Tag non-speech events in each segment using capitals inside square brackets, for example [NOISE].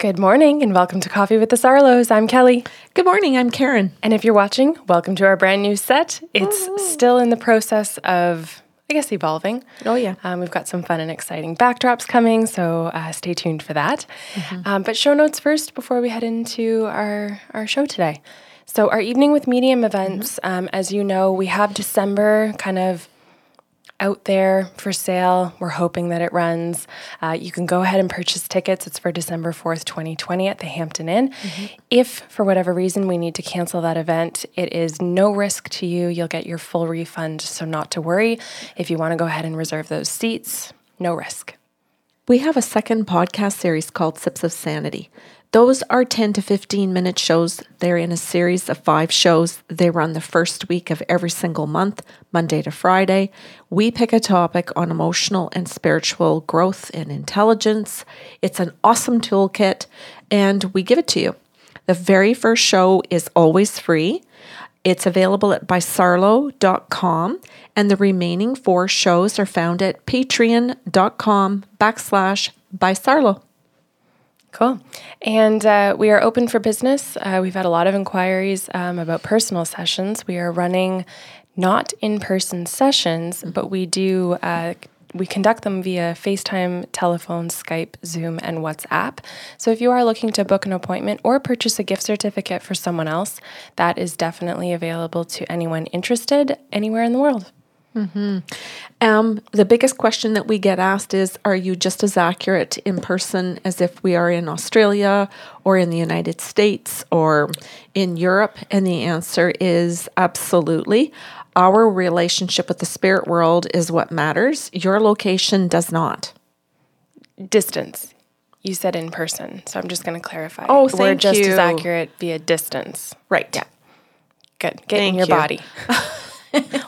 Good morning and welcome to Coffee with the Sarlos. I'm Kelly. Good morning, I'm Karen. And if you're watching, welcome to our brand new set. It's still in the process of, I guess, evolving. Oh, yeah. Um, we've got some fun and exciting backdrops coming, so uh, stay tuned for that. Um, but show notes first before we head into our, our show today. So, our evening with medium events, um, as you know, we have December kind of out there for sale. We're hoping that it runs. Uh, you can go ahead and purchase tickets. It's for December 4th, 2020 at the Hampton Inn. If for whatever reason we need to cancel that event, it is no risk to you. You'll get your full refund, so not to worry. If you want to go ahead and reserve those seats, no risk. We have a second podcast series called Sips of Sanity. Those are 10 to 15 minute shows. They're in a series of five shows. They run the first week of every single month, Monday to Friday. We pick a topic on emotional and spiritual growth and intelligence. It's an awesome toolkit, and we give it to you. The very first show is always free. It's available at bysarlo.com, and the remaining four shows are found at patreon.com backslash bysarlo. Cool. And uh, we are open for business. Uh, we've had a lot of inquiries um, about personal sessions. We are running not in person sessions, but we do. Uh, we conduct them via FaceTime, telephone, Skype, Zoom, and WhatsApp. So if you are looking to book an appointment or purchase a gift certificate for someone else, that is definitely available to anyone interested anywhere in the world. Um, the biggest question that we get asked is Are you just as accurate in person as if we are in Australia or in the United States or in Europe? And the answer is absolutely. Our relationship with the spirit world is what matters. Your location does not. Distance. You said in person, so I'm just going to clarify. Oh, thank We're thank just as accurate via distance. Right. Yeah. Good. Get in your you. body. [LAUGHS]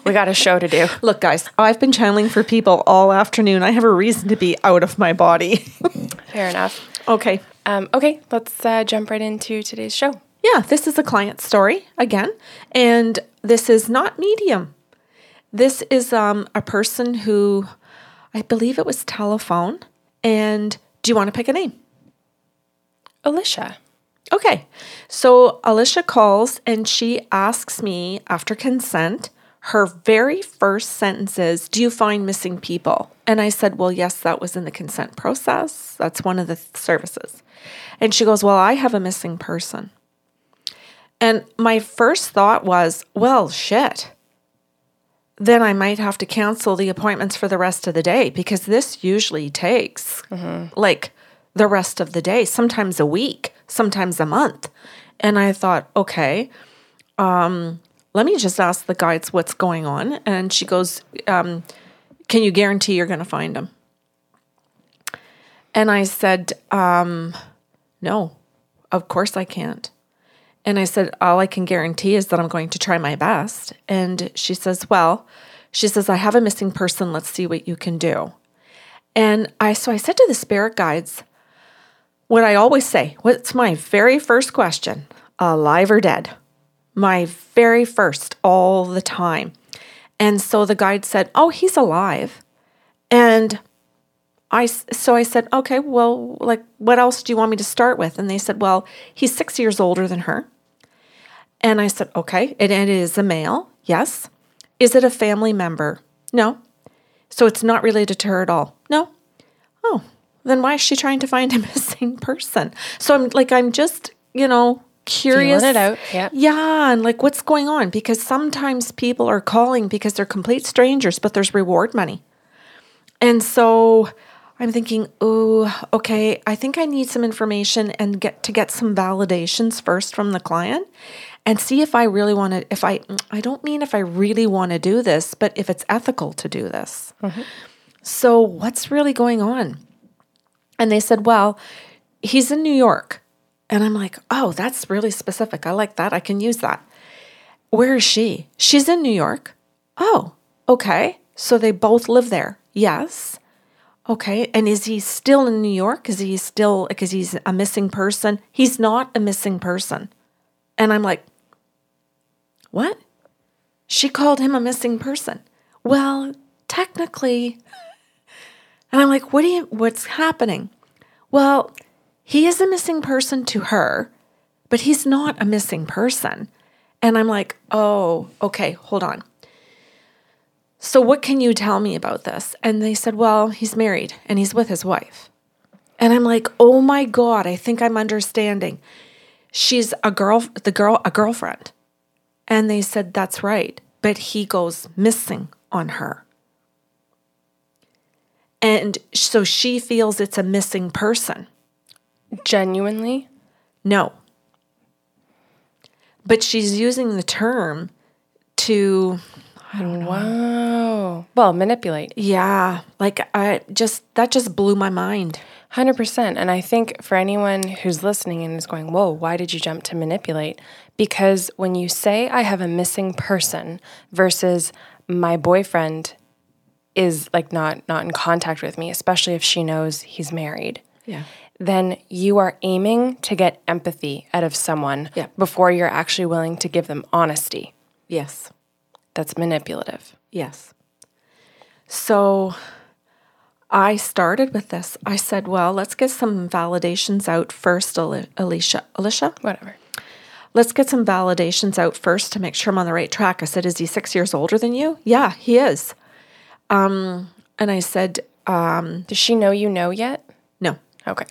we got a show to do. [LAUGHS] Look, guys, I've been channeling for people all afternoon. I have a reason to be out of my body. [LAUGHS] Fair enough. okay. Um, okay, let's uh, jump right into today's show. Yeah, this is a client story again, and this is not medium. This is um, a person who, I believe it was telephone. And do you want to pick a name? Alicia. Okay, so Alicia calls and she asks me after consent. Her very first sentence is, Do you find missing people? And I said, Well, yes, that was in the consent process. That's one of the th- services. And she goes, Well, I have a missing person. And my first thought was, Well, shit. Then I might have to cancel the appointments for the rest of the day because this usually takes like the rest of the day, sometimes a week, sometimes a month. And I thought, okay, um, let me just ask the guides what's going on. And she goes, um, Can you guarantee you're going to find him? And I said, um, No, of course I can't. And I said, All I can guarantee is that I'm going to try my best. And she says, Well, she says, I have a missing person. Let's see what you can do. And I, so I said to the spirit guides, what I always say, what's my very first question? Alive or dead? My very first, all the time. And so the guide said, Oh, he's alive. And I so I said, Okay, well, like, what else do you want me to start with? And they said, Well, he's six years older than her. And I said, Okay, and it is a male. Yes. Is it a family member? No. So it's not related to her at all? No. Oh, then why is she trying to find a [LAUGHS] missing person? So I'm like, I'm just, you know, curious. it out, yeah. Yeah. And like, what's going on? Because sometimes people are calling because they're complete strangers, but there's reward money. And so I'm thinking, oh, okay, I think I need some information and get to get some validations first from the client and see if I really want to if I I don't mean if I really want to do this, but if it's ethical to do this. Mm-hmm. So what's really going on? And they said, "Well, he's in New York." And I'm like, "Oh, that's really specific. I like that. I can use that." Where is she? She's in New York. Oh, okay. So they both live there. Yes. Okay. And is he still in New York? Is he still because he's a missing person? He's not a missing person. And I'm like, what? She called him a missing person. Well, technically. [LAUGHS] And I'm like, what do you what's happening? Well, he is a missing person to her, but he's not a missing person. And I'm like, oh, okay, hold on. So, what can you tell me about this? And they said, well, he's married and he's with his wife. And I'm like, oh my God, I think I'm understanding. She's a girl, the girl, a girlfriend. And they said, that's right. But he goes missing on her. And so she feels it's a missing person. Genuinely? No. But she's using the term to I don't know. Wow. Well, manipulate. yeah, like I just that just blew my mind. 100%. And I think for anyone who's listening and is going, whoa, why did you jump to manipulate? Because when you say, I have a missing person versus my boyfriend is like not not in contact with me especially if she knows he's married Yeah. Then you are aiming to get empathy out of someone Yeah. before you're actually willing to give them honesty Yes. that's manipulative Yes. So I started with this. I said, well, let's get some validations out first, Ali- Alicia. Alicia? whatever Let's get some validations out first to make sure I'm on the right track. I said, is he six years older than you? Yeah, he is. Um, and I said, does she know you know yet no. okay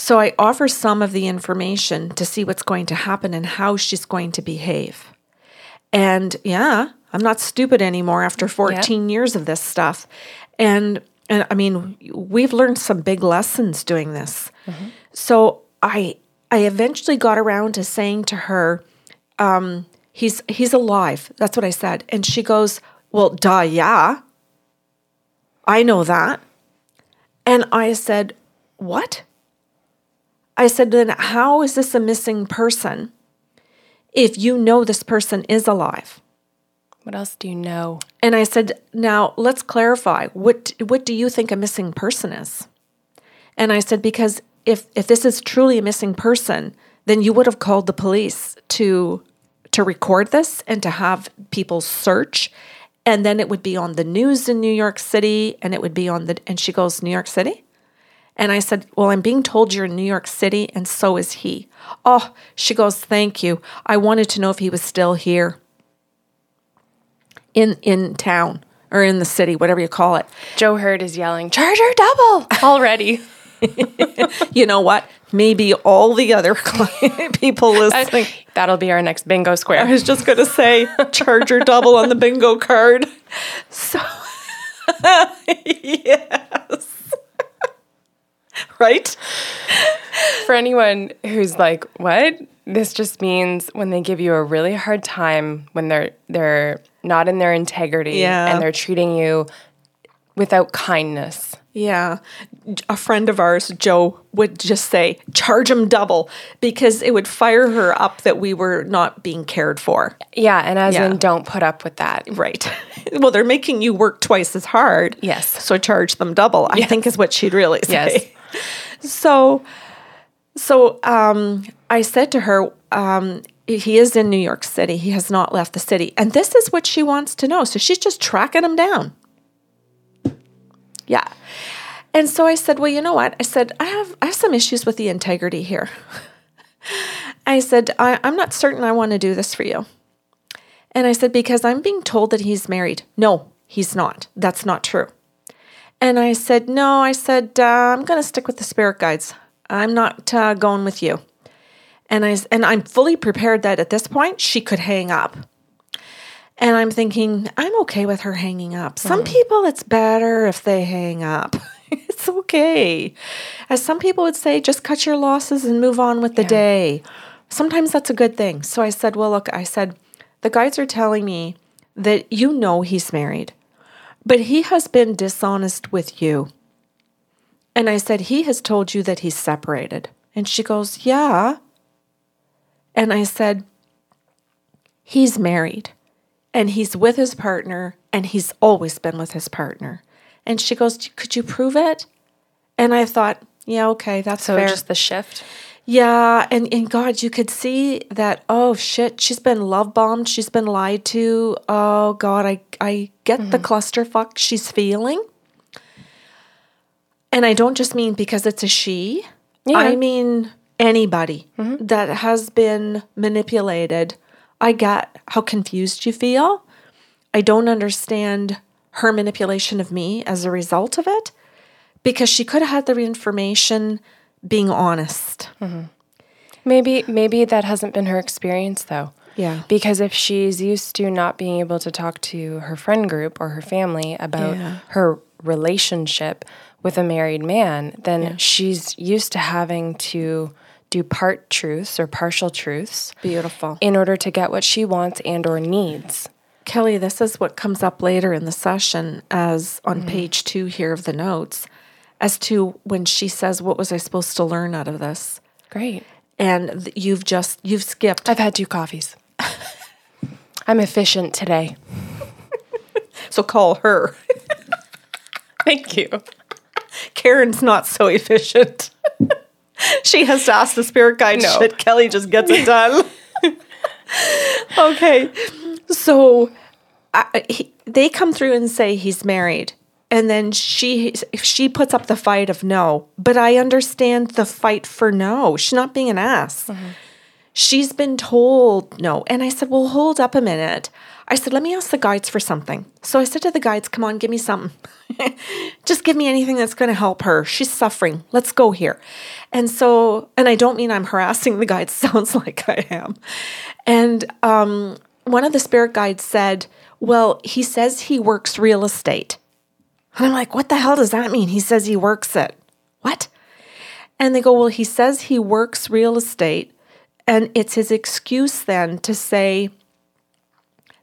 So I offer some of the information to see what's going to happen and how she's going to behave. And yeah, I'm not stupid anymore after 14 years of this stuff. And and I mean, we've learned some big lessons doing this. So I I eventually got around to saying to her, um, he's he's alive. That's what I said. And she goes, Well, duh, yeah. I know that. And I said, What? I said, then how is this a missing person if you know this person is alive? what else do you know And I said, now let's clarify. What what do you think a missing person is? And I said, because if if this is truly a missing person, then you would have called the police to to record this and to have people search. And then it would be on the news in New York City and it would be on the and she goes, New York City? And I said, Well, I'm being told you're in New York City, and so is he. Oh, she goes, Thank you. I wanted to know if he was still here in in town or in the city, whatever you call it. joe hurd is yelling charger double already [LAUGHS] You know what? Maybe all the other [LAUGHS] people uh, listening. that'll be our next bingo square I was just going to say charger double on the bingo card. [LAUGHS] So, yes. Right? For anyone who's like, "What?" This just means when they give you a really hard time, when they're they're not in their integrity Yeah. and they're treating you without kindness. Yeah. A friend of ours, Joe, would just say, charge him double because it would fire her up that we were not being cared for. Yeah, and as Yeah. in don't put up with that. Right. [LAUGHS] well, they're making you work twice as hard. Yes. So charge them double, I think is what she'd really say. Yes. So, so um, I said to her, um, he is in New York City. He has not left the city. And this is what she wants to know. So she's just tracking him down. Yeah. And so I said, well, you know what? I said, I have, I have some issues with the integrity here. [LAUGHS] I said, I, I'm not certain I want to do this for you. And I said, because I'm being told that he's married. No, he's not. That's not true. And I said, no, I said, uh, I'm going to stick with the spirit guides. I'm not uh, going with you. And I and I'm fully prepared that at this point she could hang up. And I'm thinking, I'm okay with her hanging up. Some people, it's better if they hang up. [LAUGHS] it's okay. As some people would say, just cut your losses and move on with the day. Sometimes that's a good thing. So I said, well, look, I said, the guides are telling me that you know he's married, but he has been dishonest with you. And I said, he has told you that he's separated. And she goes, yeah. And I said, he's married and he's with his partner and he's always been with his partner. And she goes, Could you prove it? And I thought, Yeah, okay, that's So fair. just the shift. Yeah, and, and God, you could see that, oh shit, she's been love bombed, she's been lied to. Oh God, I, I get the clusterfuck she's feeling. And I don't just mean because it's a she. Yeah. I mean, anybody Mm-hmm. that has been manipulated. I get how confused you feel. I don't understand her manipulation of me as a result of it because she could have had the information being honest. Mm-hmm. Maybe maybe that hasn't been her experience though. Yeah. Because if she's used to not being able to talk to her friend group or her family about Yeah. her relationship with a married man, then she's used to having to do part truths or partial truths Beautiful. in order to get what she wants and or needs. Kelly, this is what comes up later in the session as on mm-hmm. page two here of the notes as to when she says, What was I supposed to learn out of this? Great. And you've just, you've skipped. I've had two coffees. [LAUGHS] I'm efficient today. [LAUGHS] So call her. [LAUGHS] Thank you. Karen's not so efficient. she has to ask the spirit guide No. shit. Kelly just gets it done. okay. So I, he, they come through and say he's married. And then she she puts up the fight of no, but I understand the fight for no. She's not being an ass. She's been told no. And I said, Well, hold up a minute. I said, Let me ask the guides for something. So I said to the guides, Come on, give me something. [LAUGHS] Just give me anything that's going to help her. She's suffering. Let's go here. And so, and I don't mean I'm harassing the guides, [LAUGHS] sounds like I am. And um, one of the spirit guides said, Well, he says he works real estate. And I'm like, What the hell does that mean? He says he works it. What? And they go, Well, he says he works real estate. And it's his excuse then to say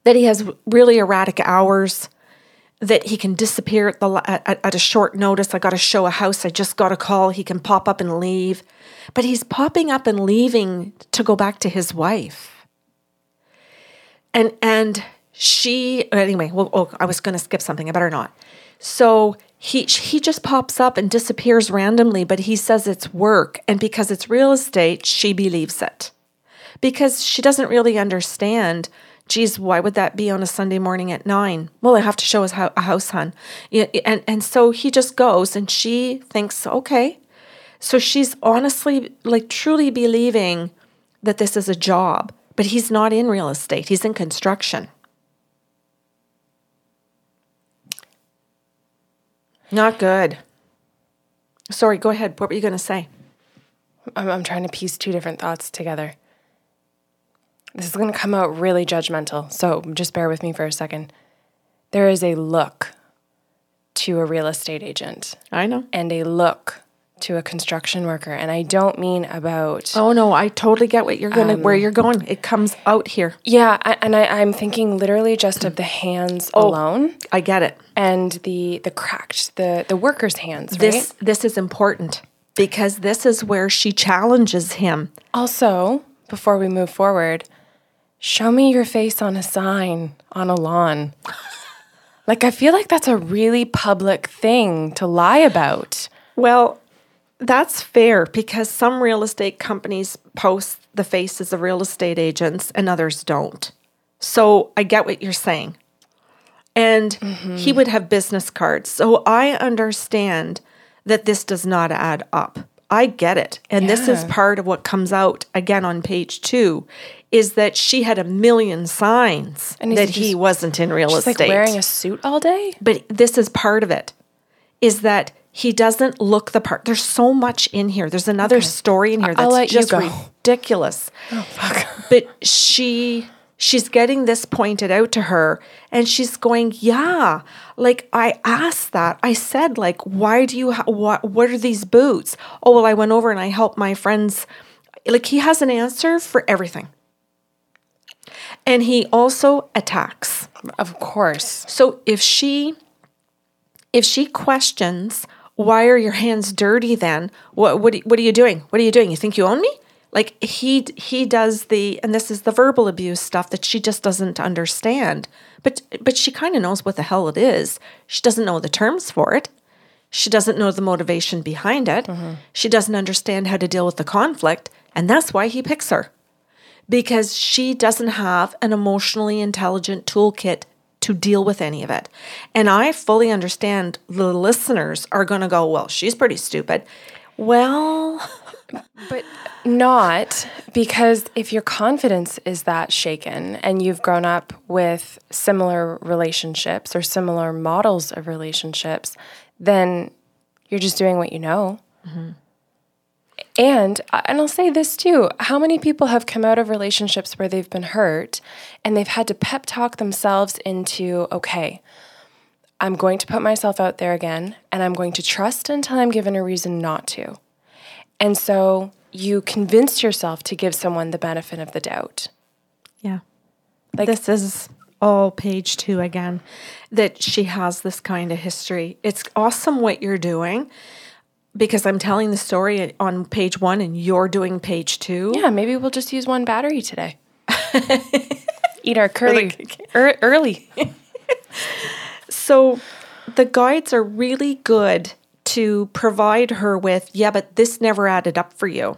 that he has really erratic hours, that he can disappear at, the, at, at a short notice. I got to show a house. I just got a call. He can pop up and leave. But he's popping up and leaving to go back to his wife. And, and she, anyway, well, oh, I was going to skip something. I better not. So he he just pops up and disappears randomly, but he says it's work, and because it's real estate, she believes it. Because she doesn't really understand. Geez, why would that be on a Sunday morning at nine? Well, I have to show us a house, hun. And and so he just goes, and she thinks, okay. So she's honestly, like, truly believing that this is a job, but he's not in real estate. He's in construction. Not good. Sorry, go ahead. What were you going to say? I'm, I'm trying to piece two different thoughts together. This is going to come out really judgmental, so just bear with me for a second. There is a look to a real estate agent I know. and a look to a construction worker, and I don't mean about Oh no, I totally get what you're going to um, where you're going. It comes out here. yeah, I, and I, I'm thinking literally just of the hands oh, alone I get it. and the the cracked the the worker's hands. Right. This this is important because this is where she challenges him. Also, before we move forward, show me your face on a sign on a lawn. like, I feel like that's a really public thing to lie about. Well, that's fair because some real estate companies post the faces of real estate agents and others don't. So I get what you're saying. And mm-hmm. he would have business cards. So I understand that this does not add up. I get it. And this is part of what comes out again on page two is that she had a million signs And that he just- wasn't in real She's estate like wearing a suit all day. but this is part of it is that he doesn't look the part. There's so much in here. There's another story in here that's I'll let you just ridiculous. Oh, [LAUGHS] but she she's getting this pointed out to her and she's going yeah like i asked that. I said like why do you ha- what what are these boots? Oh well i went over and i helped my friends. Like he has an answer for everything. And he also attacks. Of course. so if she if she questions why are your hands dirty then? What what, what are you doing? What are you doing? You think you own me? Like he he does the and this is the verbal abuse stuff that she just doesn't understand. But but she kind of knows what the hell it is. She doesn't know the terms for it. She doesn't know the motivation behind it. Mm-hmm. She doesn't understand how to deal with the conflict and that's why he picks her. Because she doesn't have an emotionally intelligent toolkit to deal with any of it. And I fully understand the listeners are going to go, well, she's pretty stupid. Well, [LAUGHS] But not because if your confidence is that shaken and you've grown up with similar relationships or similar models of relationships, then you're just doing what you know. Mm-hmm. And uh, and I'll say this too, how many people have come out of relationships where they've been hurt and they've had to pep talk themselves into okay, I'm going to put myself out there again and I'm going to trust until I'm given a reason not to. And so you convince yourself to give someone the benefit of the doubt. Yeah. Like- this is all page two again, that she has this kind of history. It's awesome what you're doing because I'm telling the story on page one and you're doing page two. Yeah, maybe we'll just use one battery today. [LAUGHS] Eat our curry ear- early. [LAUGHS] So the guides are really good to provide her with, yeah, but this never added up for you.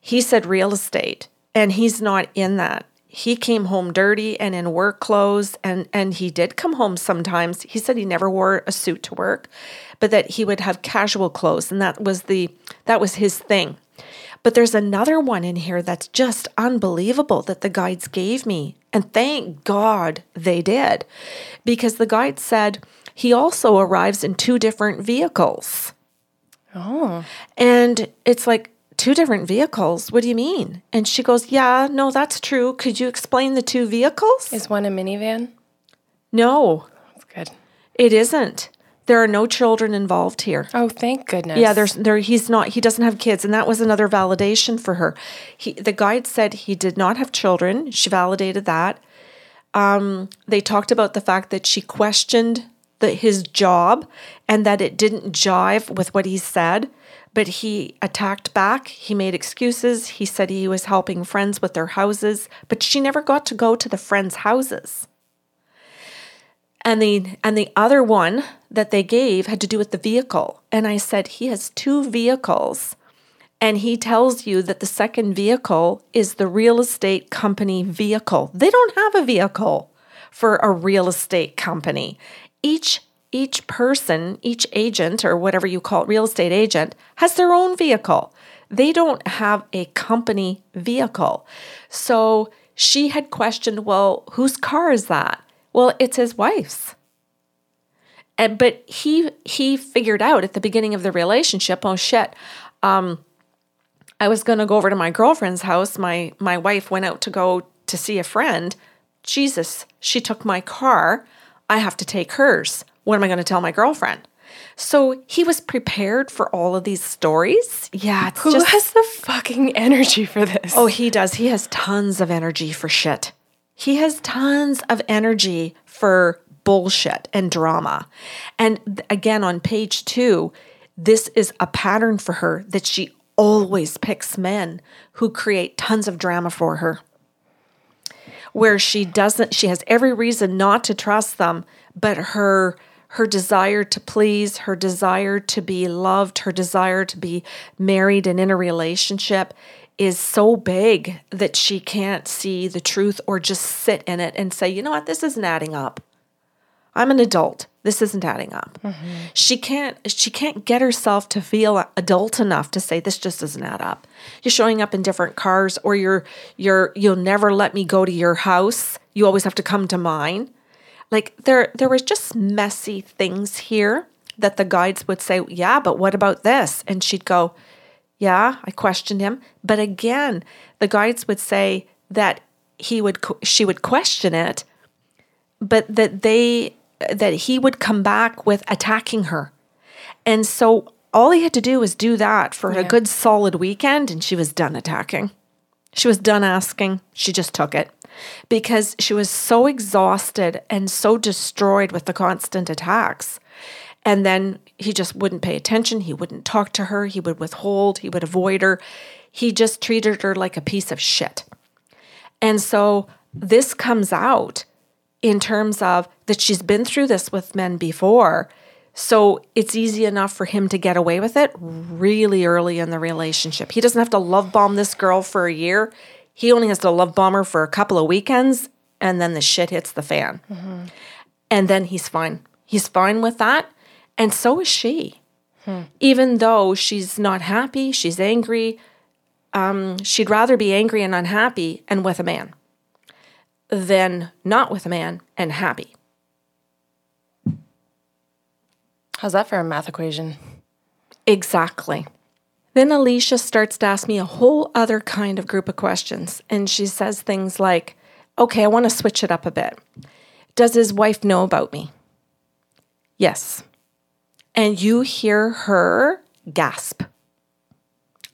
He said real estate, and he's not in that. He came home dirty and in work clothes, and, and he did come home sometimes. He said he never wore a suit to work, but that he would have casual clothes, and that was the that was his thing. But there's another one in here that's just unbelievable that the guides gave me. And thank God they did. Because the guide said he also arrives in two different vehicles. Oh. And it's like, two different vehicles? What do you mean? And she goes, Yeah, no, that's true. Could you explain the two vehicles? Is one a minivan? no, That's good. it isn't. There are no children involved here. Oh, thank goodness. Yeah, there's there he's not he doesn't have kids and that was another validation for her. He the guide said he did not have children. She validated that. Um they talked about the fact that she questioned the his job and that it didn't jive with what he said, but he attacked back. He made excuses. He said he was helping friends with their houses, but she never got to go to the friends' houses. And the and the other one that they gave had to do with the vehicle. And I said he has two vehicles. And he tells you that the second vehicle is the real estate company vehicle. They don't have a vehicle for a real estate company. Each each person, each agent or whatever you call it, real estate agent has their own vehicle. They don't have a company vehicle. So she had questioned, well, whose car is that? Well, it's his wife's. And but he he figured out at the beginning of the relationship, oh shit, um, I was gonna go over to my girlfriend's house. My my wife went out to go to see a friend. Jesus, she took my car. I have to take hers. What am I gonna tell my girlfriend? So he was prepared for all of these stories. Yeah, it's Who just has the fucking energy for this? Oh, he does. He has tons of energy for shit. He has tons of energy for bullshit and drama. And again, on page two, this is a pattern for her that she always picks men who create tons of drama for her. Where she doesn't, she has every reason not to trust them, but her her desire to please, her desire to be loved, her desire to be married and in a relationship is so big that she can't see the truth or just sit in it and say, you know what, this isn't adding up. I'm an adult. This isn't adding up. Mm-hmm. She can't she can't get herself to feel adult enough to say this just doesn't add up. You're showing up in different cars or you're you're you'll never let me go to your house. You always have to come to mine. Like there there was just messy things here that the guides would say, "Yeah, but what about this?" And she'd go, yeah, I questioned him, but again, the guides would say that he would she would question it, but that they that he would come back with attacking her. And so all he had to do was do that for a good solid weekend and she was done attacking. She was done asking. She just took it because she was so exhausted and so destroyed with the constant attacks. And then he just wouldn't pay attention. He wouldn't talk to her. He would withhold. He would avoid her. He just treated her like a piece of shit. And so this comes out in terms of that she's been through this with men before. So it's easy enough for him to get away with it really early in the relationship. He doesn't have to love bomb this girl for a year. He only has to love bomb her for a couple of weekends and then the shit hits the fan. Mm-hmm. And then he's fine. He's fine with that. And so is she. Even though she's not happy, she's angry, um, she'd rather be angry and unhappy and with a man than not with a man and happy. How's that for a math equation? Exactly. Then Alicia starts to ask me a whole other kind of group of questions. And she says things like, okay, I want to switch it up a bit. Does his wife know about me? Yes. And you hear her gasp.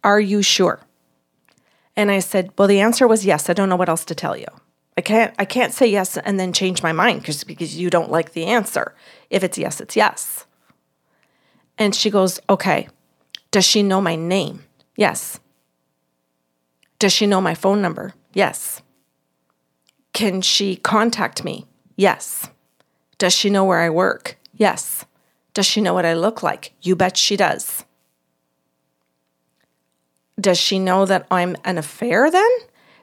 Are you sure? And I said, well, the answer was yes. I don't know what else to tell you. I can't I can't say yes and then change my mind because because you don't like the answer. If it's yes, it's yes. And she goes, "Okay. Does she know my name?" Yes. Does she know my phone number? Yes. Can she contact me? Yes. Does she know where I work? Yes. Does she know what I look like? You bet she does. Does she know that I'm an affair then?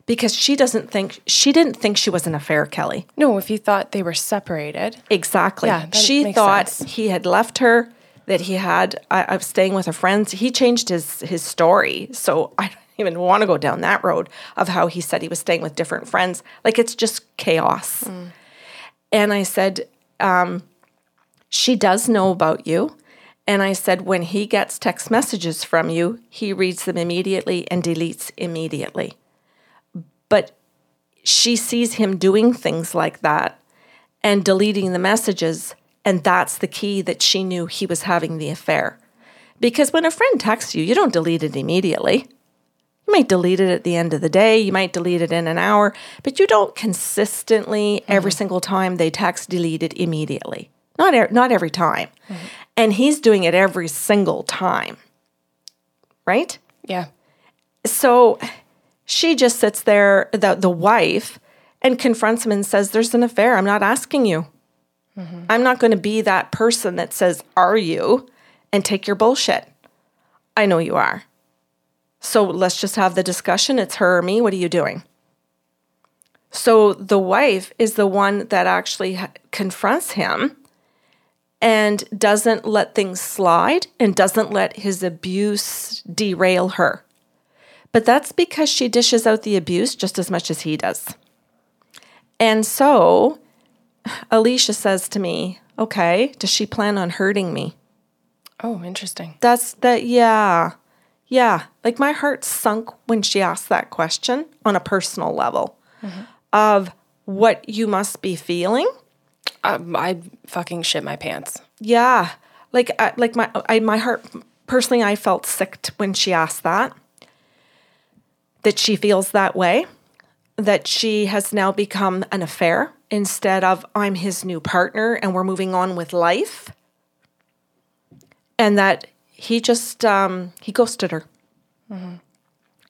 Because she doesn't think she didn't think she was an affair, Kelly. No, if you thought they were separated. Exactly. Yeah, she thought sense. he had left her, that he had I, was staying with a friend. He changed his his story. So [LAUGHS] I don't even want to go down that road of how he said he was staying with different friends. Like it's just chaos. And I said, um, she does know about you. And I said, when he gets text messages from you, he reads them immediately and deletes immediately. But she sees him doing things like that and deleting the messages. And that's the key that she knew he was having the affair. Because when a friend texts you, you don't delete it immediately. You might delete it at the end of the day, you might delete it in an hour, but you don't consistently every mm-hmm. single time they text delete it immediately. Not e- not every time. Mm-hmm. And he's doing it every single time. Right? Yeah. So she just sits there, the, the wife, and confronts him and says, There's an affair. I'm not asking you. Mm-hmm. I'm not going to be that person that says, Are you? and take your bullshit. I know you are. So let's just have the discussion. It's her or me. What are you doing? So the wife is the one that actually confronts him and doesn't let things slide and doesn't let his abuse derail her. But that's because she dishes out the abuse just as much as he does. And so Alicia says to me, Okay, does she plan on hurting me? Oh, interesting. That's that, yeah. Yeah. Like my heart sunk when she asked that question on a personal level of what you must be feeling. Um, I fucking shit my pants. Yeah. Like, I, like my, I, my heart, personally, I felt sick when she asked that, that she feels that way, that she has now become an affair instead of I'm his new partner and we're moving on with life. And that he just, um, he ghosted her.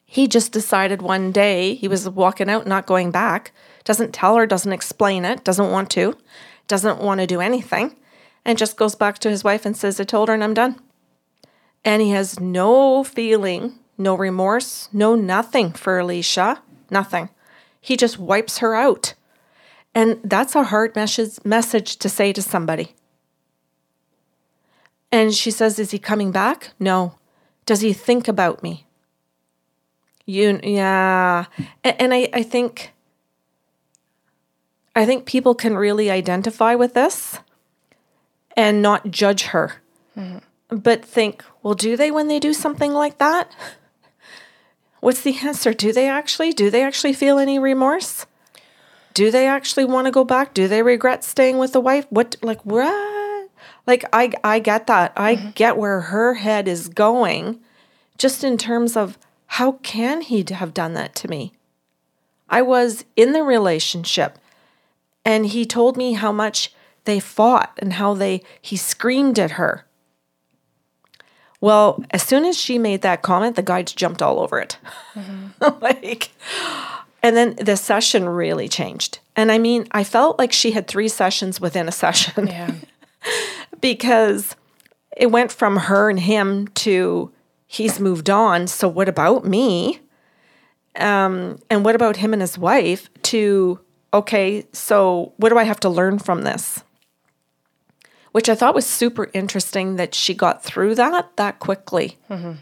He just decided one day he was walking out, not going back, doesn't tell her, doesn't explain it, doesn't want to, doesn't want to do anything, and just goes back to his wife and says, I told her and I'm done. And he has no feeling, no remorse, no nothing for Alicia, nothing. He just wipes her out. And that's a hard message, to say to somebody. And she says, Is he coming back? No. Does he think about me? You, yeah. And, and I, I think, I think people can really identify with this and not judge her, mm-hmm. but think, well, do they when they do something like that? What's the answer? Do they actually? Do they actually feel any remorse? Do they actually want to go back? Do they regret staying with the wife? What, like, what? Like, I, I get that. I mm-hmm. get where her head is going, just in terms of how can he have done that to me? I was in the relationship and he told me how much they fought and how they he screamed at her. Well, as soon as she made that comment, the guides jumped all over it. [LAUGHS] like and then the session really changed. And I mean, I felt like she had three sessions within a session Yeah. [LAUGHS] because it went from her and him to he's moved on. So what about me? Um, and what about him and his wife? To okay, so what do I have to learn from this? which I thought was super interesting that she got through that that quickly. Mm-hmm.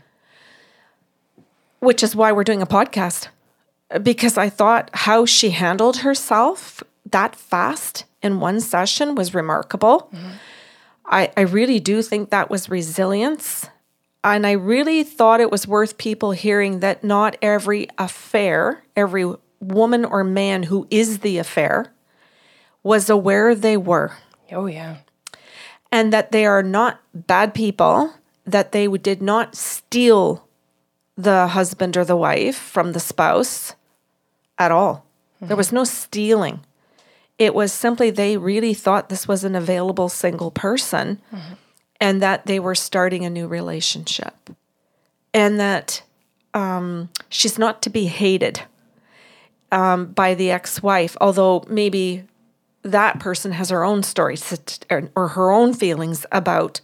Which is why we're doing a podcast because I thought how she handled herself that fast in one session was remarkable. Mm-hmm. I, I really do think that was resilience. And I really thought it was worth people hearing that not every affair, every woman or man who is the affair, was aware they were Oh, yeah. and that they are not bad people, that they did not steal the husband or the wife from the spouse at all. There was no stealing. It was simply they really thought this was an available single person and that they were starting a new relationship. And that um, she's not to be hated um, by the ex wife, although maybe that person has her own stories to- or, or her own feelings about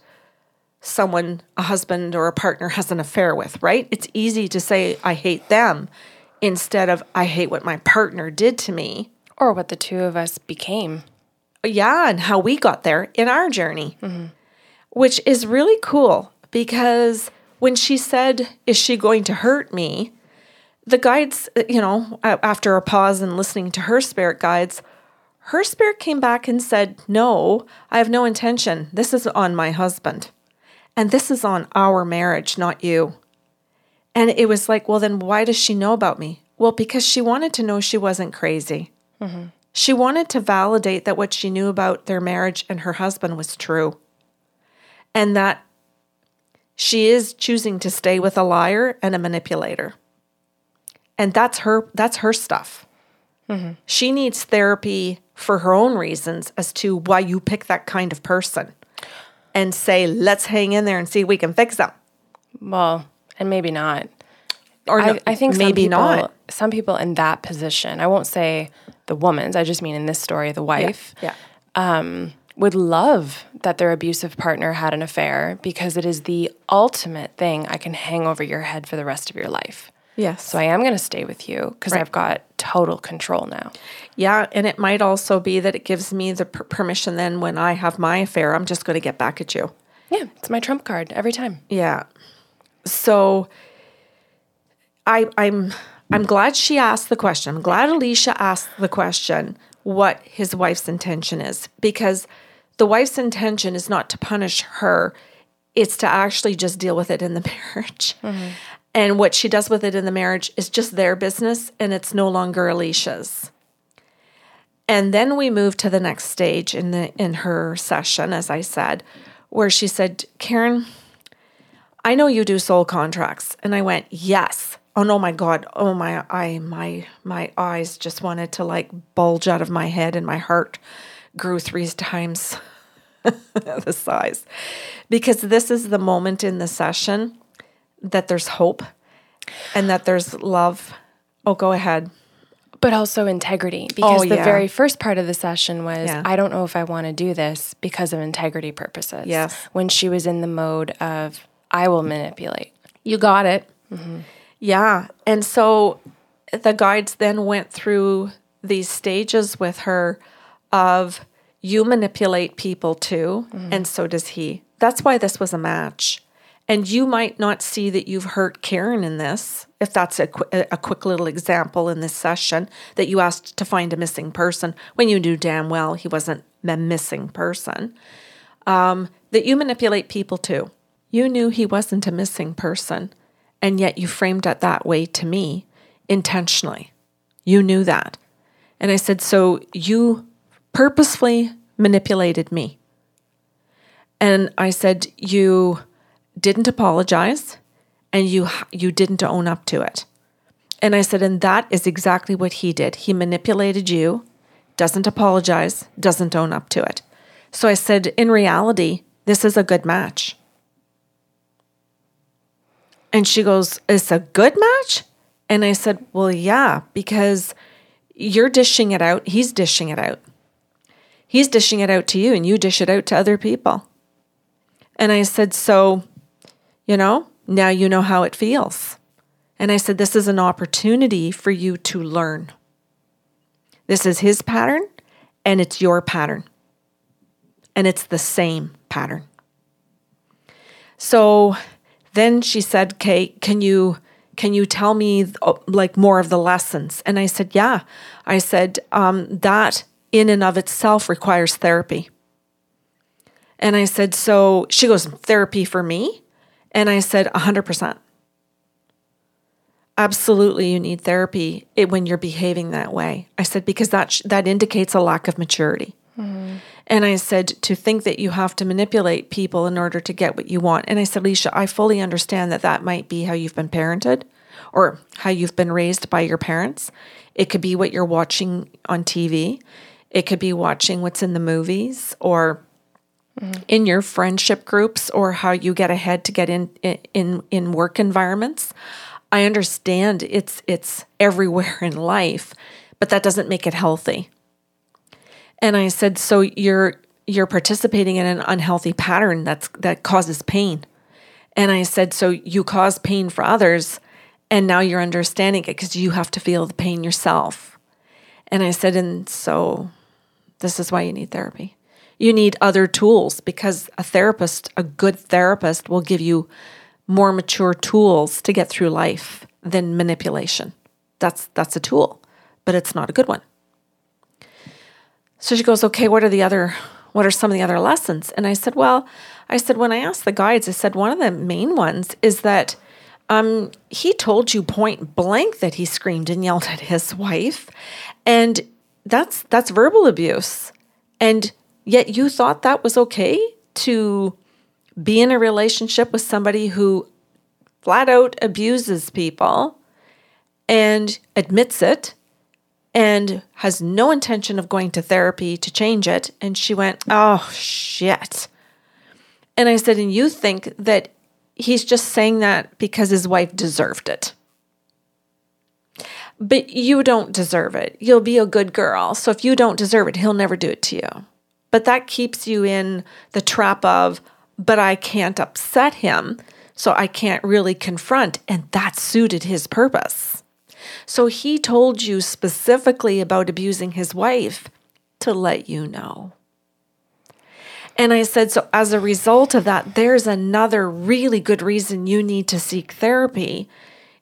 someone a husband or a partner has an affair with, right? It's easy to say, I hate them instead of, I hate what my partner did to me. Or what the two of us became. Yeah, and how we got there in our journey, which is really cool because when she said, Is she going to hurt me? The guides, uh, you know, after a pause and listening to her spirit guides, her spirit came back and said, No, I have no intention. This is on my husband. And this is on our marriage, not you. And it was like, Well, then why does she know about me? Well, because she wanted to know she wasn't crazy. She wanted to validate that what she knew about their marriage and her husband was true. And that she is choosing to stay with a liar and a manipulator. And that's her that's her stuff. Mm-hmm. She needs therapy for her own reasons as to why you pick that kind of person. And say, let's hang in there and see if we can fix them. Well, and maybe not. Or I, no- I think some maybe people, not. Some people in that position, I won't say the woman's, I just mean in this story, the wife, Yeah. Um, would love that their abusive partner had an affair because it is the ultimate thing I can hang over your head for the rest of your life. Yes. So I am going to stay with you because I've got total control now. Yeah, and it might also be that it gives me the per- permission then when I have my affair, I'm just going to get back at you. Yeah, it's my trump card every time. Yeah. So I I'm I'm glad she asked the question. I'm glad Alicia asked the question what his wife's intention is because the wife's intention is not to punish her. It's to actually just deal with it in the [LAUGHS] marriage. Mm-hmm. And what she does with it in the marriage is just their business and it's no longer Alicia's. And then we moved to the next stage in the in her session as I said where she said, "Karen, I know you do soul contracts. And I went, yes. Oh no, my God. Oh my I my my eyes just wanted to like bulge out of my head and my heart grew three times [LAUGHS] the size. Because this is the moment in the session that there's hope and that there's love. Oh, go ahead. But also integrity oh, because Oh, the yeah. very first part of the session was Yeah. I don't know if I want to do this because of integrity purposes. Yes. When she was in the mode of I will manipulate. You got it. Mm-hmm. Yeah. And so the guides then went through these stages with her of you manipulate people too, mm-hmm. and so does he. That's why this was a match. And you might not see that you've hurt Karen in this, if that's a, qu- a quick little example in this session that you asked to find a missing person when you knew damn well he wasn't a missing person um, that you manipulate people too. You knew he wasn't a missing person, and yet you framed it that way to me intentionally. You knew that. And I said, So you purposefully manipulated me. And I said, You didn't apologize and you you didn't own up to it. And I said, and that is exactly what he did. He manipulated you, doesn't apologize, doesn't own up to it. So I said, in reality, this is a good match. And she goes, It's a good match? And I said, Well, yeah, because you're dishing it out, he's dishing it out. He's dishing it out to you, and you dish it out to other people. And I said, So, you know, now you know how it feels. And I said, This is an opportunity for you to learn. This is his pattern, and it's your pattern. And it's the same. pattern. So then she said, "Okay, can you can you tell me uh, like more of the lessons?" And I said, "Yeah." I said, um, "That in and of itself requires therapy." And I said, "So she goes therapy for me?" And I said, "100 percent." Absolutely, you need therapy when you're behaving that way. I said because that sh- that indicates a lack of maturity. Mm-hmm. And I said, to think that you have to manipulate people in order to get what you want. And I said, Alicia, I fully understand that that might be how you've been parented or how you've been raised by your parents. It could be what you're watching on TV, it could be watching what's in the movies or mm-hmm. in your friendship groups or how you get ahead to get in, in, in work environments. I understand it's it's everywhere in life, but that doesn't make it healthy. And I said, so you're you're participating in an unhealthy pattern that's that causes pain. And I said, so you cause pain for others and now you're understanding it because you have to feel the pain yourself. And I said, and so this is why you need therapy. You need other tools because a therapist, a good therapist will give you more mature tools to get through life than manipulation. That's that's a tool, but it's not a good one. So she goes, "Okay, what are the other what are some of the other lessons?" And I said, "Well, I said when I asked the guides, I said one of the main ones is that um, he told you point blank that he screamed and yelled at his wife, and that's that's verbal abuse. And yet you thought that was okay to be in a relationship with somebody who flat out abuses people and admits it and has no intention of going to therapy to change it. And she went, Oh, shit. And I said, And you think that he's just saying that because his wife deserved it. But you don't deserve it. You'll be a good girl. So if you don't deserve it, he'll never do it to you. But that keeps you in the trap of, but I can't upset him, so I can't really confront. And that suited his purpose. So he told you specifically about abusing his wife to let you know. And I said, so as a result of that, there's another really good reason you need to seek therapy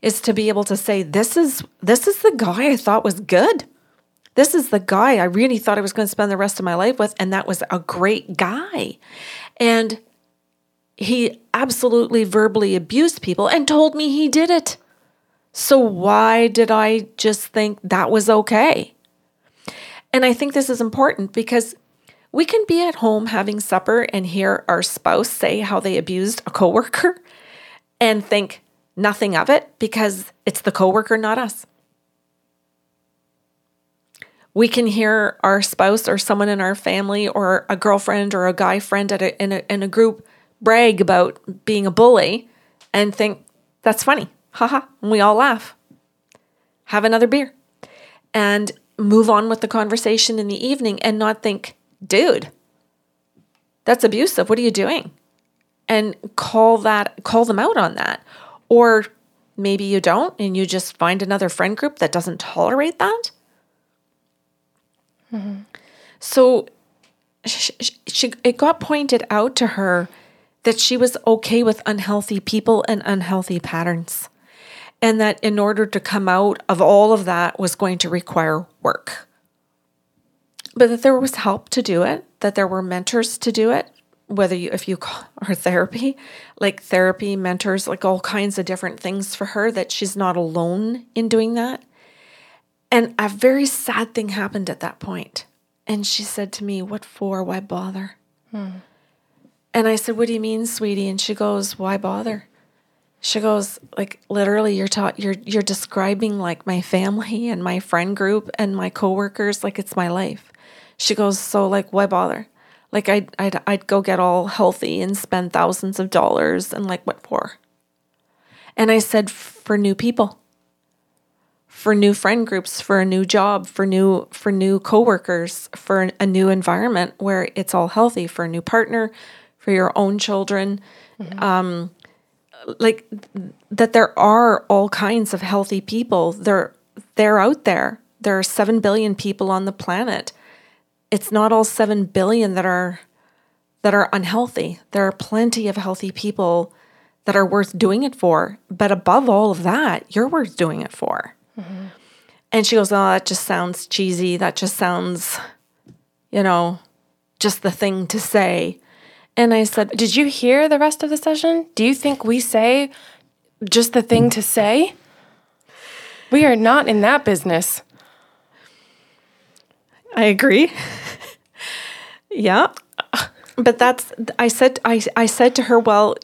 is to be able to say, this is this is the guy I thought was good. This is the guy I really thought I was going to spend the rest of my life with. And that was a great guy. And he absolutely verbally abused people and told me he did it. So why did I just think that was okay? And I think this is important because we can be at home having supper and hear our spouse say how they abused a coworker and think nothing of it because it's the coworker, not us. We can hear our spouse or someone in our family or a girlfriend or a guy friend at a, in, a, in a group brag about being a bully and think that's funny. Haha. And we all laugh. Have another beer and move on with the conversation in the evening and not think, dude, that's abusive. What are you doing? And call that call them out on that. Or maybe you don't and you just find another friend group that doesn't tolerate that. Mm-hmm. So she, she, it got pointed out to her that she was okay with unhealthy people and unhealthy patterns. And that in order to come out of all of that was going to require work. But that there was help to do it, that there were mentors to do it, whether you, if you are therapy, like therapy, mentors, like all kinds of different things for her, that she's not alone in doing that. And a very sad thing happened at that point. And she said to me, What for? Why bother? Hmm. And I said, "What do you mean, sweetie?" And she goes, "Why bother?" She goes, "Like literally, you're taught you're you're describing like my family and my friend group and my coworkers like it's my life." She goes, "So like, why bother?" Like I'd, I'd I'd go get all healthy and spend thousands of dollars and like what for? And I said for new people. For new friend groups, for a new job, for new for new coworkers, for a new environment where it's all healthy, for a new partner, for your own children. Mm-hmm. Um, like that there are all kinds of healthy people. They're they're out there. There are 7 billion people on the planet. It's not all 7 billion that are that are unhealthy. There are plenty of healthy people that are worth doing it for. But above all of that, you're worth doing it for. And she goes, Oh, that just sounds cheesy. That just sounds, you know, just the thing to say. And I said, Did you hear the rest of the session? Do you think we say just the thing to say? We are not in that business. I agree. yeah. But that's I said I I said to her, well,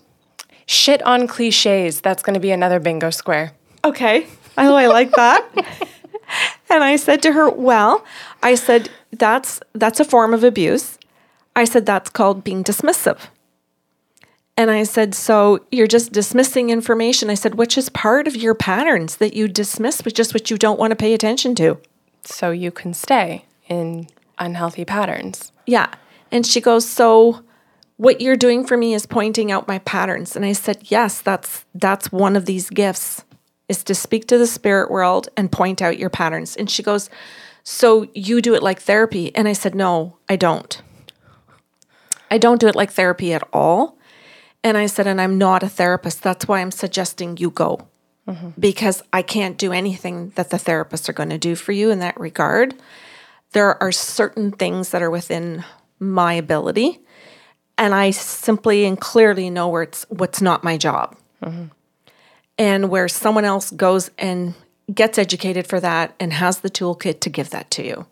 Shit on cliches. That's going to be another bingo square. okay. Oh, I like that. and I said to her, well, I said that's that's a form of abuse. I said that's called being dismissive. And I said, so you're just dismissing information. I said, which is part of your patterns that you dismiss, which just what you don't want to pay attention to. So you can stay in unhealthy patterns. Yeah. And she goes, "So what you're doing for me is pointing out my patterns." And I said, "Yes, that's that's one of these gifts is to speak to the spirit world and point out your patterns." And she goes, "So you do it like therapy?" And I said, "No, I don't. I don't do it like therapy at all." And I said, "And I'm not a therapist. That's why I'm suggesting you go." Because I can't do anything that the therapists are going to do for you in that regard there are certain things that are within my ability and i simply and clearly know where it's what's not my job and where someone else goes and gets educated for that and has the toolkit to give that to you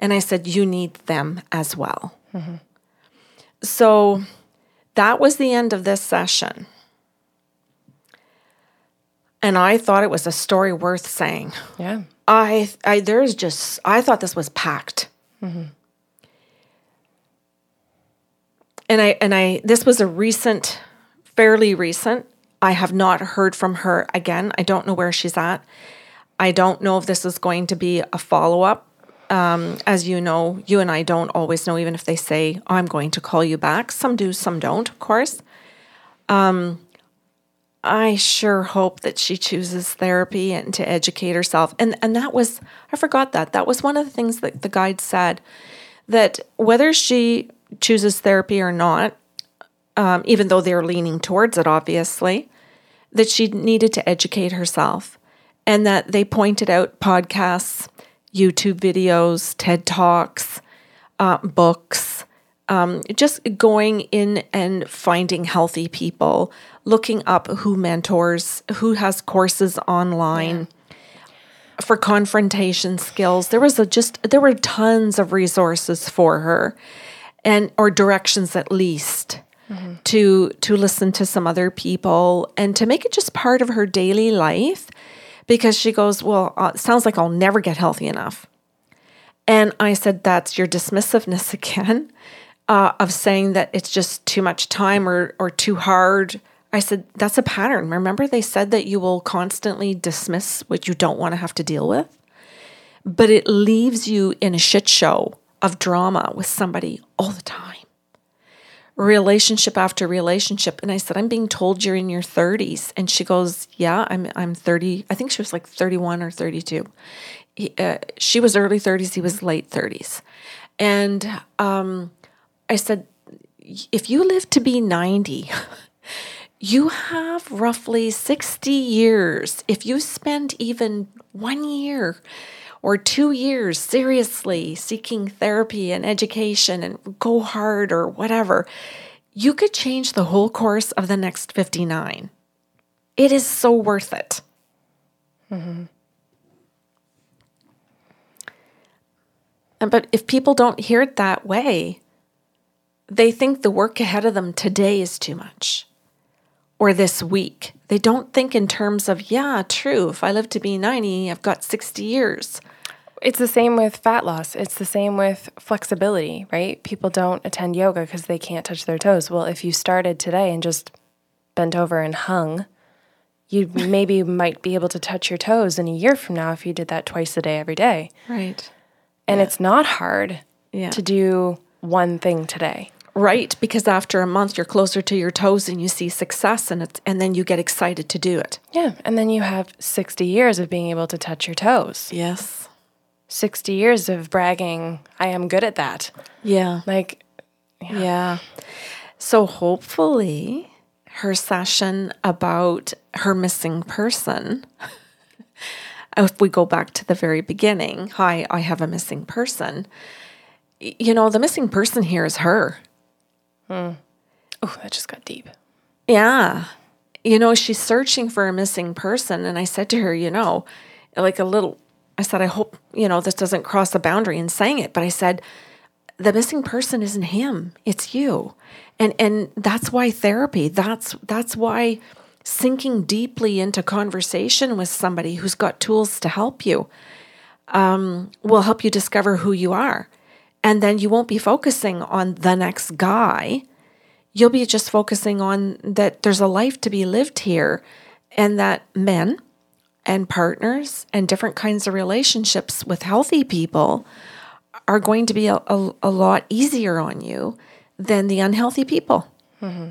and i said you need them as well so that was the end of this session and i thought it was a story worth saying Yeah. I, I there's just I thought this was packed. And I and I this was a recent, fairly recent. I have not heard from her again. I don't know where she's at. I don't know if this is going to be a follow up. Um, as you know, you and I don't always know, even if they say, I'm going to call you back. Some do, some don't, of course. I sure hope that she chooses therapy and to educate herself. And and that was I forgot that. That was one of the things that the guide said that whether she chooses therapy or not, um, even though they're leaning towards it, obviously, that she needed to educate herself, and that they pointed out podcasts, YouTube videos, TED talks, uh, books um, just going in and finding healthy people, looking up who mentors, who has courses online for confrontation skills. There was a just there were tons of resources for her, and or directions at least to to listen to some other people and to make it just part of her daily life, because she goes, well, uh, sounds like I'll never get healthy enough. And I said, that's your dismissiveness [LAUGHS] again uh, of saying that it's just too much time or, or too hard. I said, that's a pattern. Remember, they said that you will constantly dismiss what you don't want to have to deal with? But it leaves you in a shit show of drama with somebody all the time. Relationship after relationship. And I said, I'm being told you're in your 30s. And she goes, Yeah, I'm, I'm 30. I think she was like 31 or 32. He, uh, she was early 30s, he was late 30s. And um, I said, if you live to be 90, [LAUGHS] you have roughly 60 years. If you spend even one year or two years seriously seeking therapy and education and go hard or whatever, you could change the whole course of the next 59. It is so worth it. Mm-hmm. And but if people don't hear it that way, they think the work ahead of them today is too much or this week. They don't think in terms of, yeah, true, if I live to be 90, I've got 60 years. It's the same with fat loss. It's the same with flexibility, right? People don't attend yoga because they can't touch their toes. Well, if you started today and just bent over and hung, you [LAUGHS] maybe might be able to touch your toes in a year from now if you did that twice a day every day. Right. And it's not hard Yeah. to do one thing today. Right, because after a month you're closer to your toes and you see success and it's and then you get excited to do it. Yeah. And then you have 60 years of being able to touch your toes, Yes. 60 years of bragging, I am good at that. Yeah. Like, Yeah. So hopefully, her session about her missing person. [LAUGHS] if we go back to the very beginning, hi, I have a missing person. You know, the missing person here is her. Oh, that just got deep. Yeah. You know, she's searching for a missing person. And I said to her, you know, like a little, I said, I hope, you know, this doesn't cross the boundary in saying it. But I said, the missing person isn't him, it's you. And and that's why therapy, that's that's why sinking deeply into conversation with somebody who's got tools to help you um, will help you discover who you are. And then you won't be focusing on the next guy you'll be just focusing on that there's a life to be lived here and that men and partners and different kinds of relationships with healthy people are going to be a, a, a lot easier on you than the unhealthy people. Mm-hmm.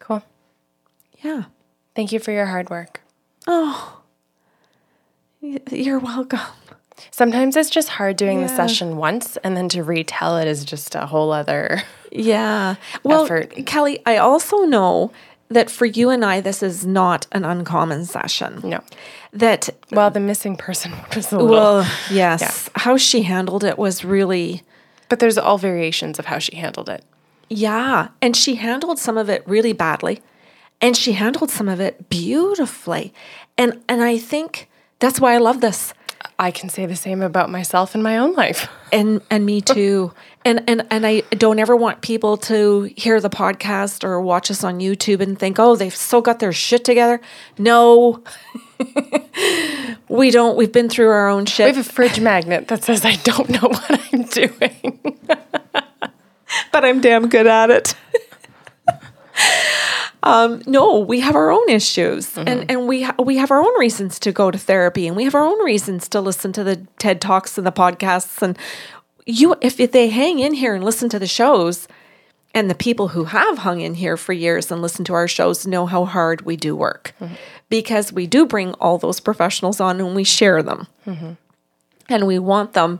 Cool. Yeah. Thank you for your hard work. Oh, you're welcome. Sometimes it's just hard doing the session once and then to retell it is just a whole other. [LAUGHS] Yeah. Well, Effort. Kelly, I also know that for you and I, this is not an uncommon session. No. That, Well, the missing person [LAUGHS] was a little. well, [LAUGHS] yes, how she handled it was really. but there's all variations of how she handled it. Yeah, and she handled some of it really badly and she handled some of it beautifully. And and I think that's why I love this. I can say the same about myself in my own life. [LAUGHS] And and me too. And and and I don't ever want people to hear the podcast or watch us on YouTube and think, "Oh, they've so got their shit together." No. [LAUGHS] we don't. We've been through our own shit. We have a fridge magnet that says I don't know what I'm doing. [LAUGHS] but I'm damn good at it. Um, no, we have our own issues, and mm-hmm. and we ha- we have our own reasons to go to therapy, and we have our own reasons to listen to the TED talks and the podcasts. And you, if, if they hang in here and listen to the shows, and the people who have hung in here for years and listened to our shows know how hard we do work, mm-hmm. because we do bring all those professionals on and we share them, mm-hmm. and we want them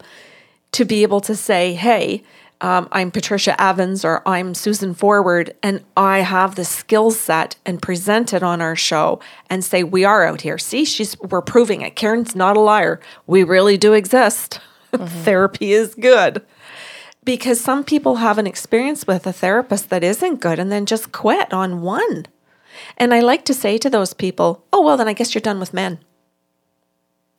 to be able to say, hey, um, I'm Patricia Evans or I'm Susan Forward, and I have the skill set and present it on our show and say, we are out here. See, she's we're proving it. Karen's not a liar. We really do exist. [LAUGHS] Therapy is good. Because some people have an experience with a therapist that isn't good and then just quit on one. And I like to say to those people, oh, well, then I guess you're done with men.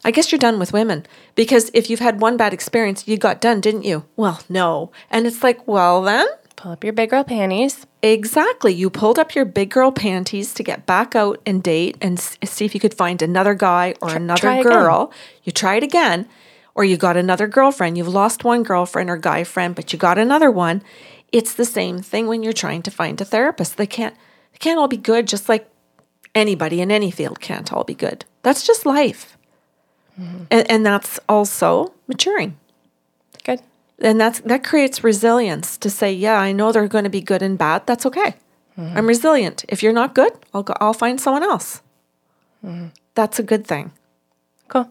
I guess you're done with women because if you've had one bad experience, you got done, didn't you? Well, no. And it's like, well, then, Pull up your big girl panties. exactly. You pulled up your big girl panties to get back out and date and s- see if you could find another guy or another try again. girl. You try it again, or you got another girlfriend. You've lost one girlfriend or guy friend, but you got another one. It's the same thing when you're trying to find a therapist. They can't they can't all be good just like anybody in any field can't all be good. That's just life. And, and that's also maturing. Good. And that's that creates resilience to say, yeah, I know they're going to be good and bad. That's okay. I'm resilient. If you're not good, I'll go I'll find someone else. That's a good thing. Cool.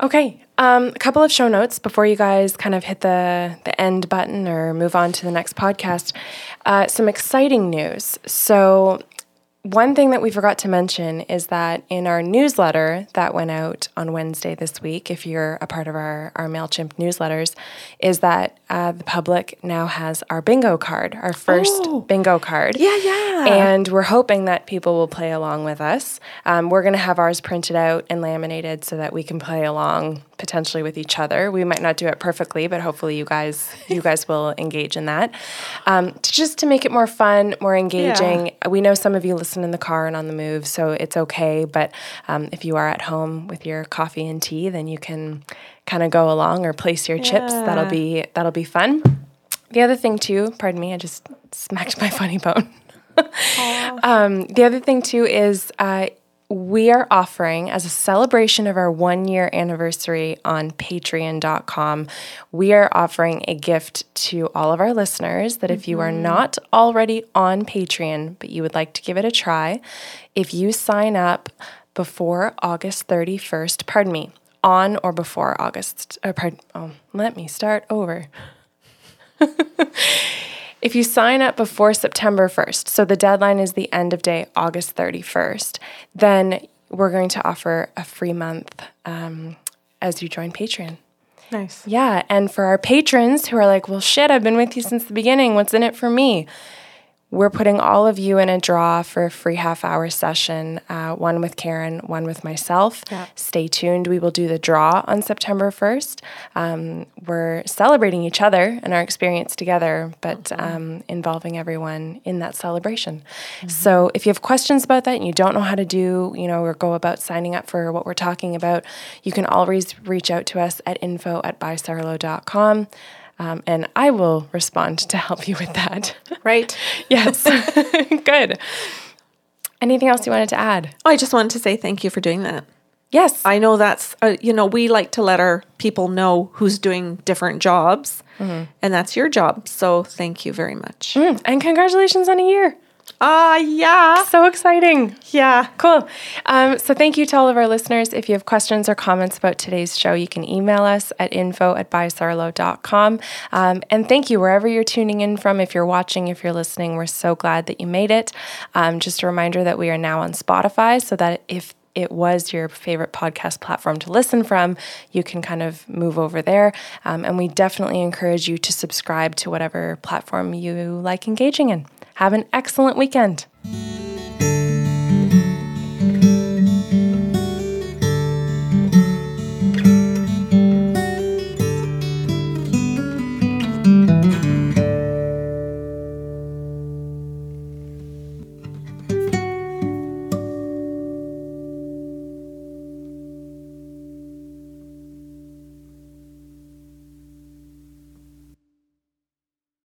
Okay. Um, a couple of show notes before you guys kind of hit the the end button or move on to the next podcast. Uh, some exciting news. So. One thing that we forgot to mention is that in our newsletter that went out on Wednesday this week, if you're a part of our, our MailChimp newsletters, is that uh, the public now has our bingo card, our first Oh. bingo card. Yeah, yeah. And we're hoping that people will play along with us. Um, we're going to have ours printed out and laminated so that we can play along potentially with each other. We might not do it perfectly, but hopefully you guys you guys will engage in that. Um, to, just to make it more fun, more engaging. We know some of you listen in the car and on the move, so it's okay. But um, if you are at home with your coffee and tea, then you can kind of go along or place your chips. That'll be that'll be fun. The other thing too, pardon me, I just smacked [LAUGHS] my funny bone. um, the other thing too is uh, we are offering as a celebration of our one year anniversary on patreon.com we are offering a gift to all of our listeners that if you are mm-hmm. not already on patreon but you would like to give it a try if you sign up before august 31st pardon me on or before august or pardon, oh, let me start over [LAUGHS] if you sign up before September 1st, so the deadline is the end of day August 31st, then we're going to offer a free month um, as you join Patreon. Nice. Yeah. And for our patrons who are like, well, shit, I've been with you since the beginning. What's in it for me? We're putting all of you in a draw for a free half hour session, uh, one with Karen, one with myself. Yeah. Stay tuned. We will do the draw on September 1st. Um, we're celebrating each other and our experience together, but um, involving everyone in that celebration. So if you have questions about that and you don't know how to do, you know, or go about signing up for what we're talking about, you can always reach out to us at info at bysarlo.com. Um, and I will respond to help you with that. [LAUGHS] Right. yes. [LAUGHS] Good. Anything else you wanted to add? Oh, I just wanted to say thank you for doing that. Yes. I know that's, uh, you know, we like to let our people know who's doing different jobs, and that's your job. So thank you very much. Mm, and congratulations on a year. Ah, yeah. So exciting. Yeah. Cool. Um, so thank you to all of our listeners. If you have questions or comments about today's show, you can email us at info at bysarlo.com. Um, and thank you wherever you're tuning in from. If you're watching, if you're listening, we're so glad that you made it. Um, just a reminder that we are now on Spotify so that if it was your favorite podcast platform to listen from, you can kind of move over there. Um, and we definitely encourage you to subscribe to whatever platform you like engaging in. Have an excellent weekend.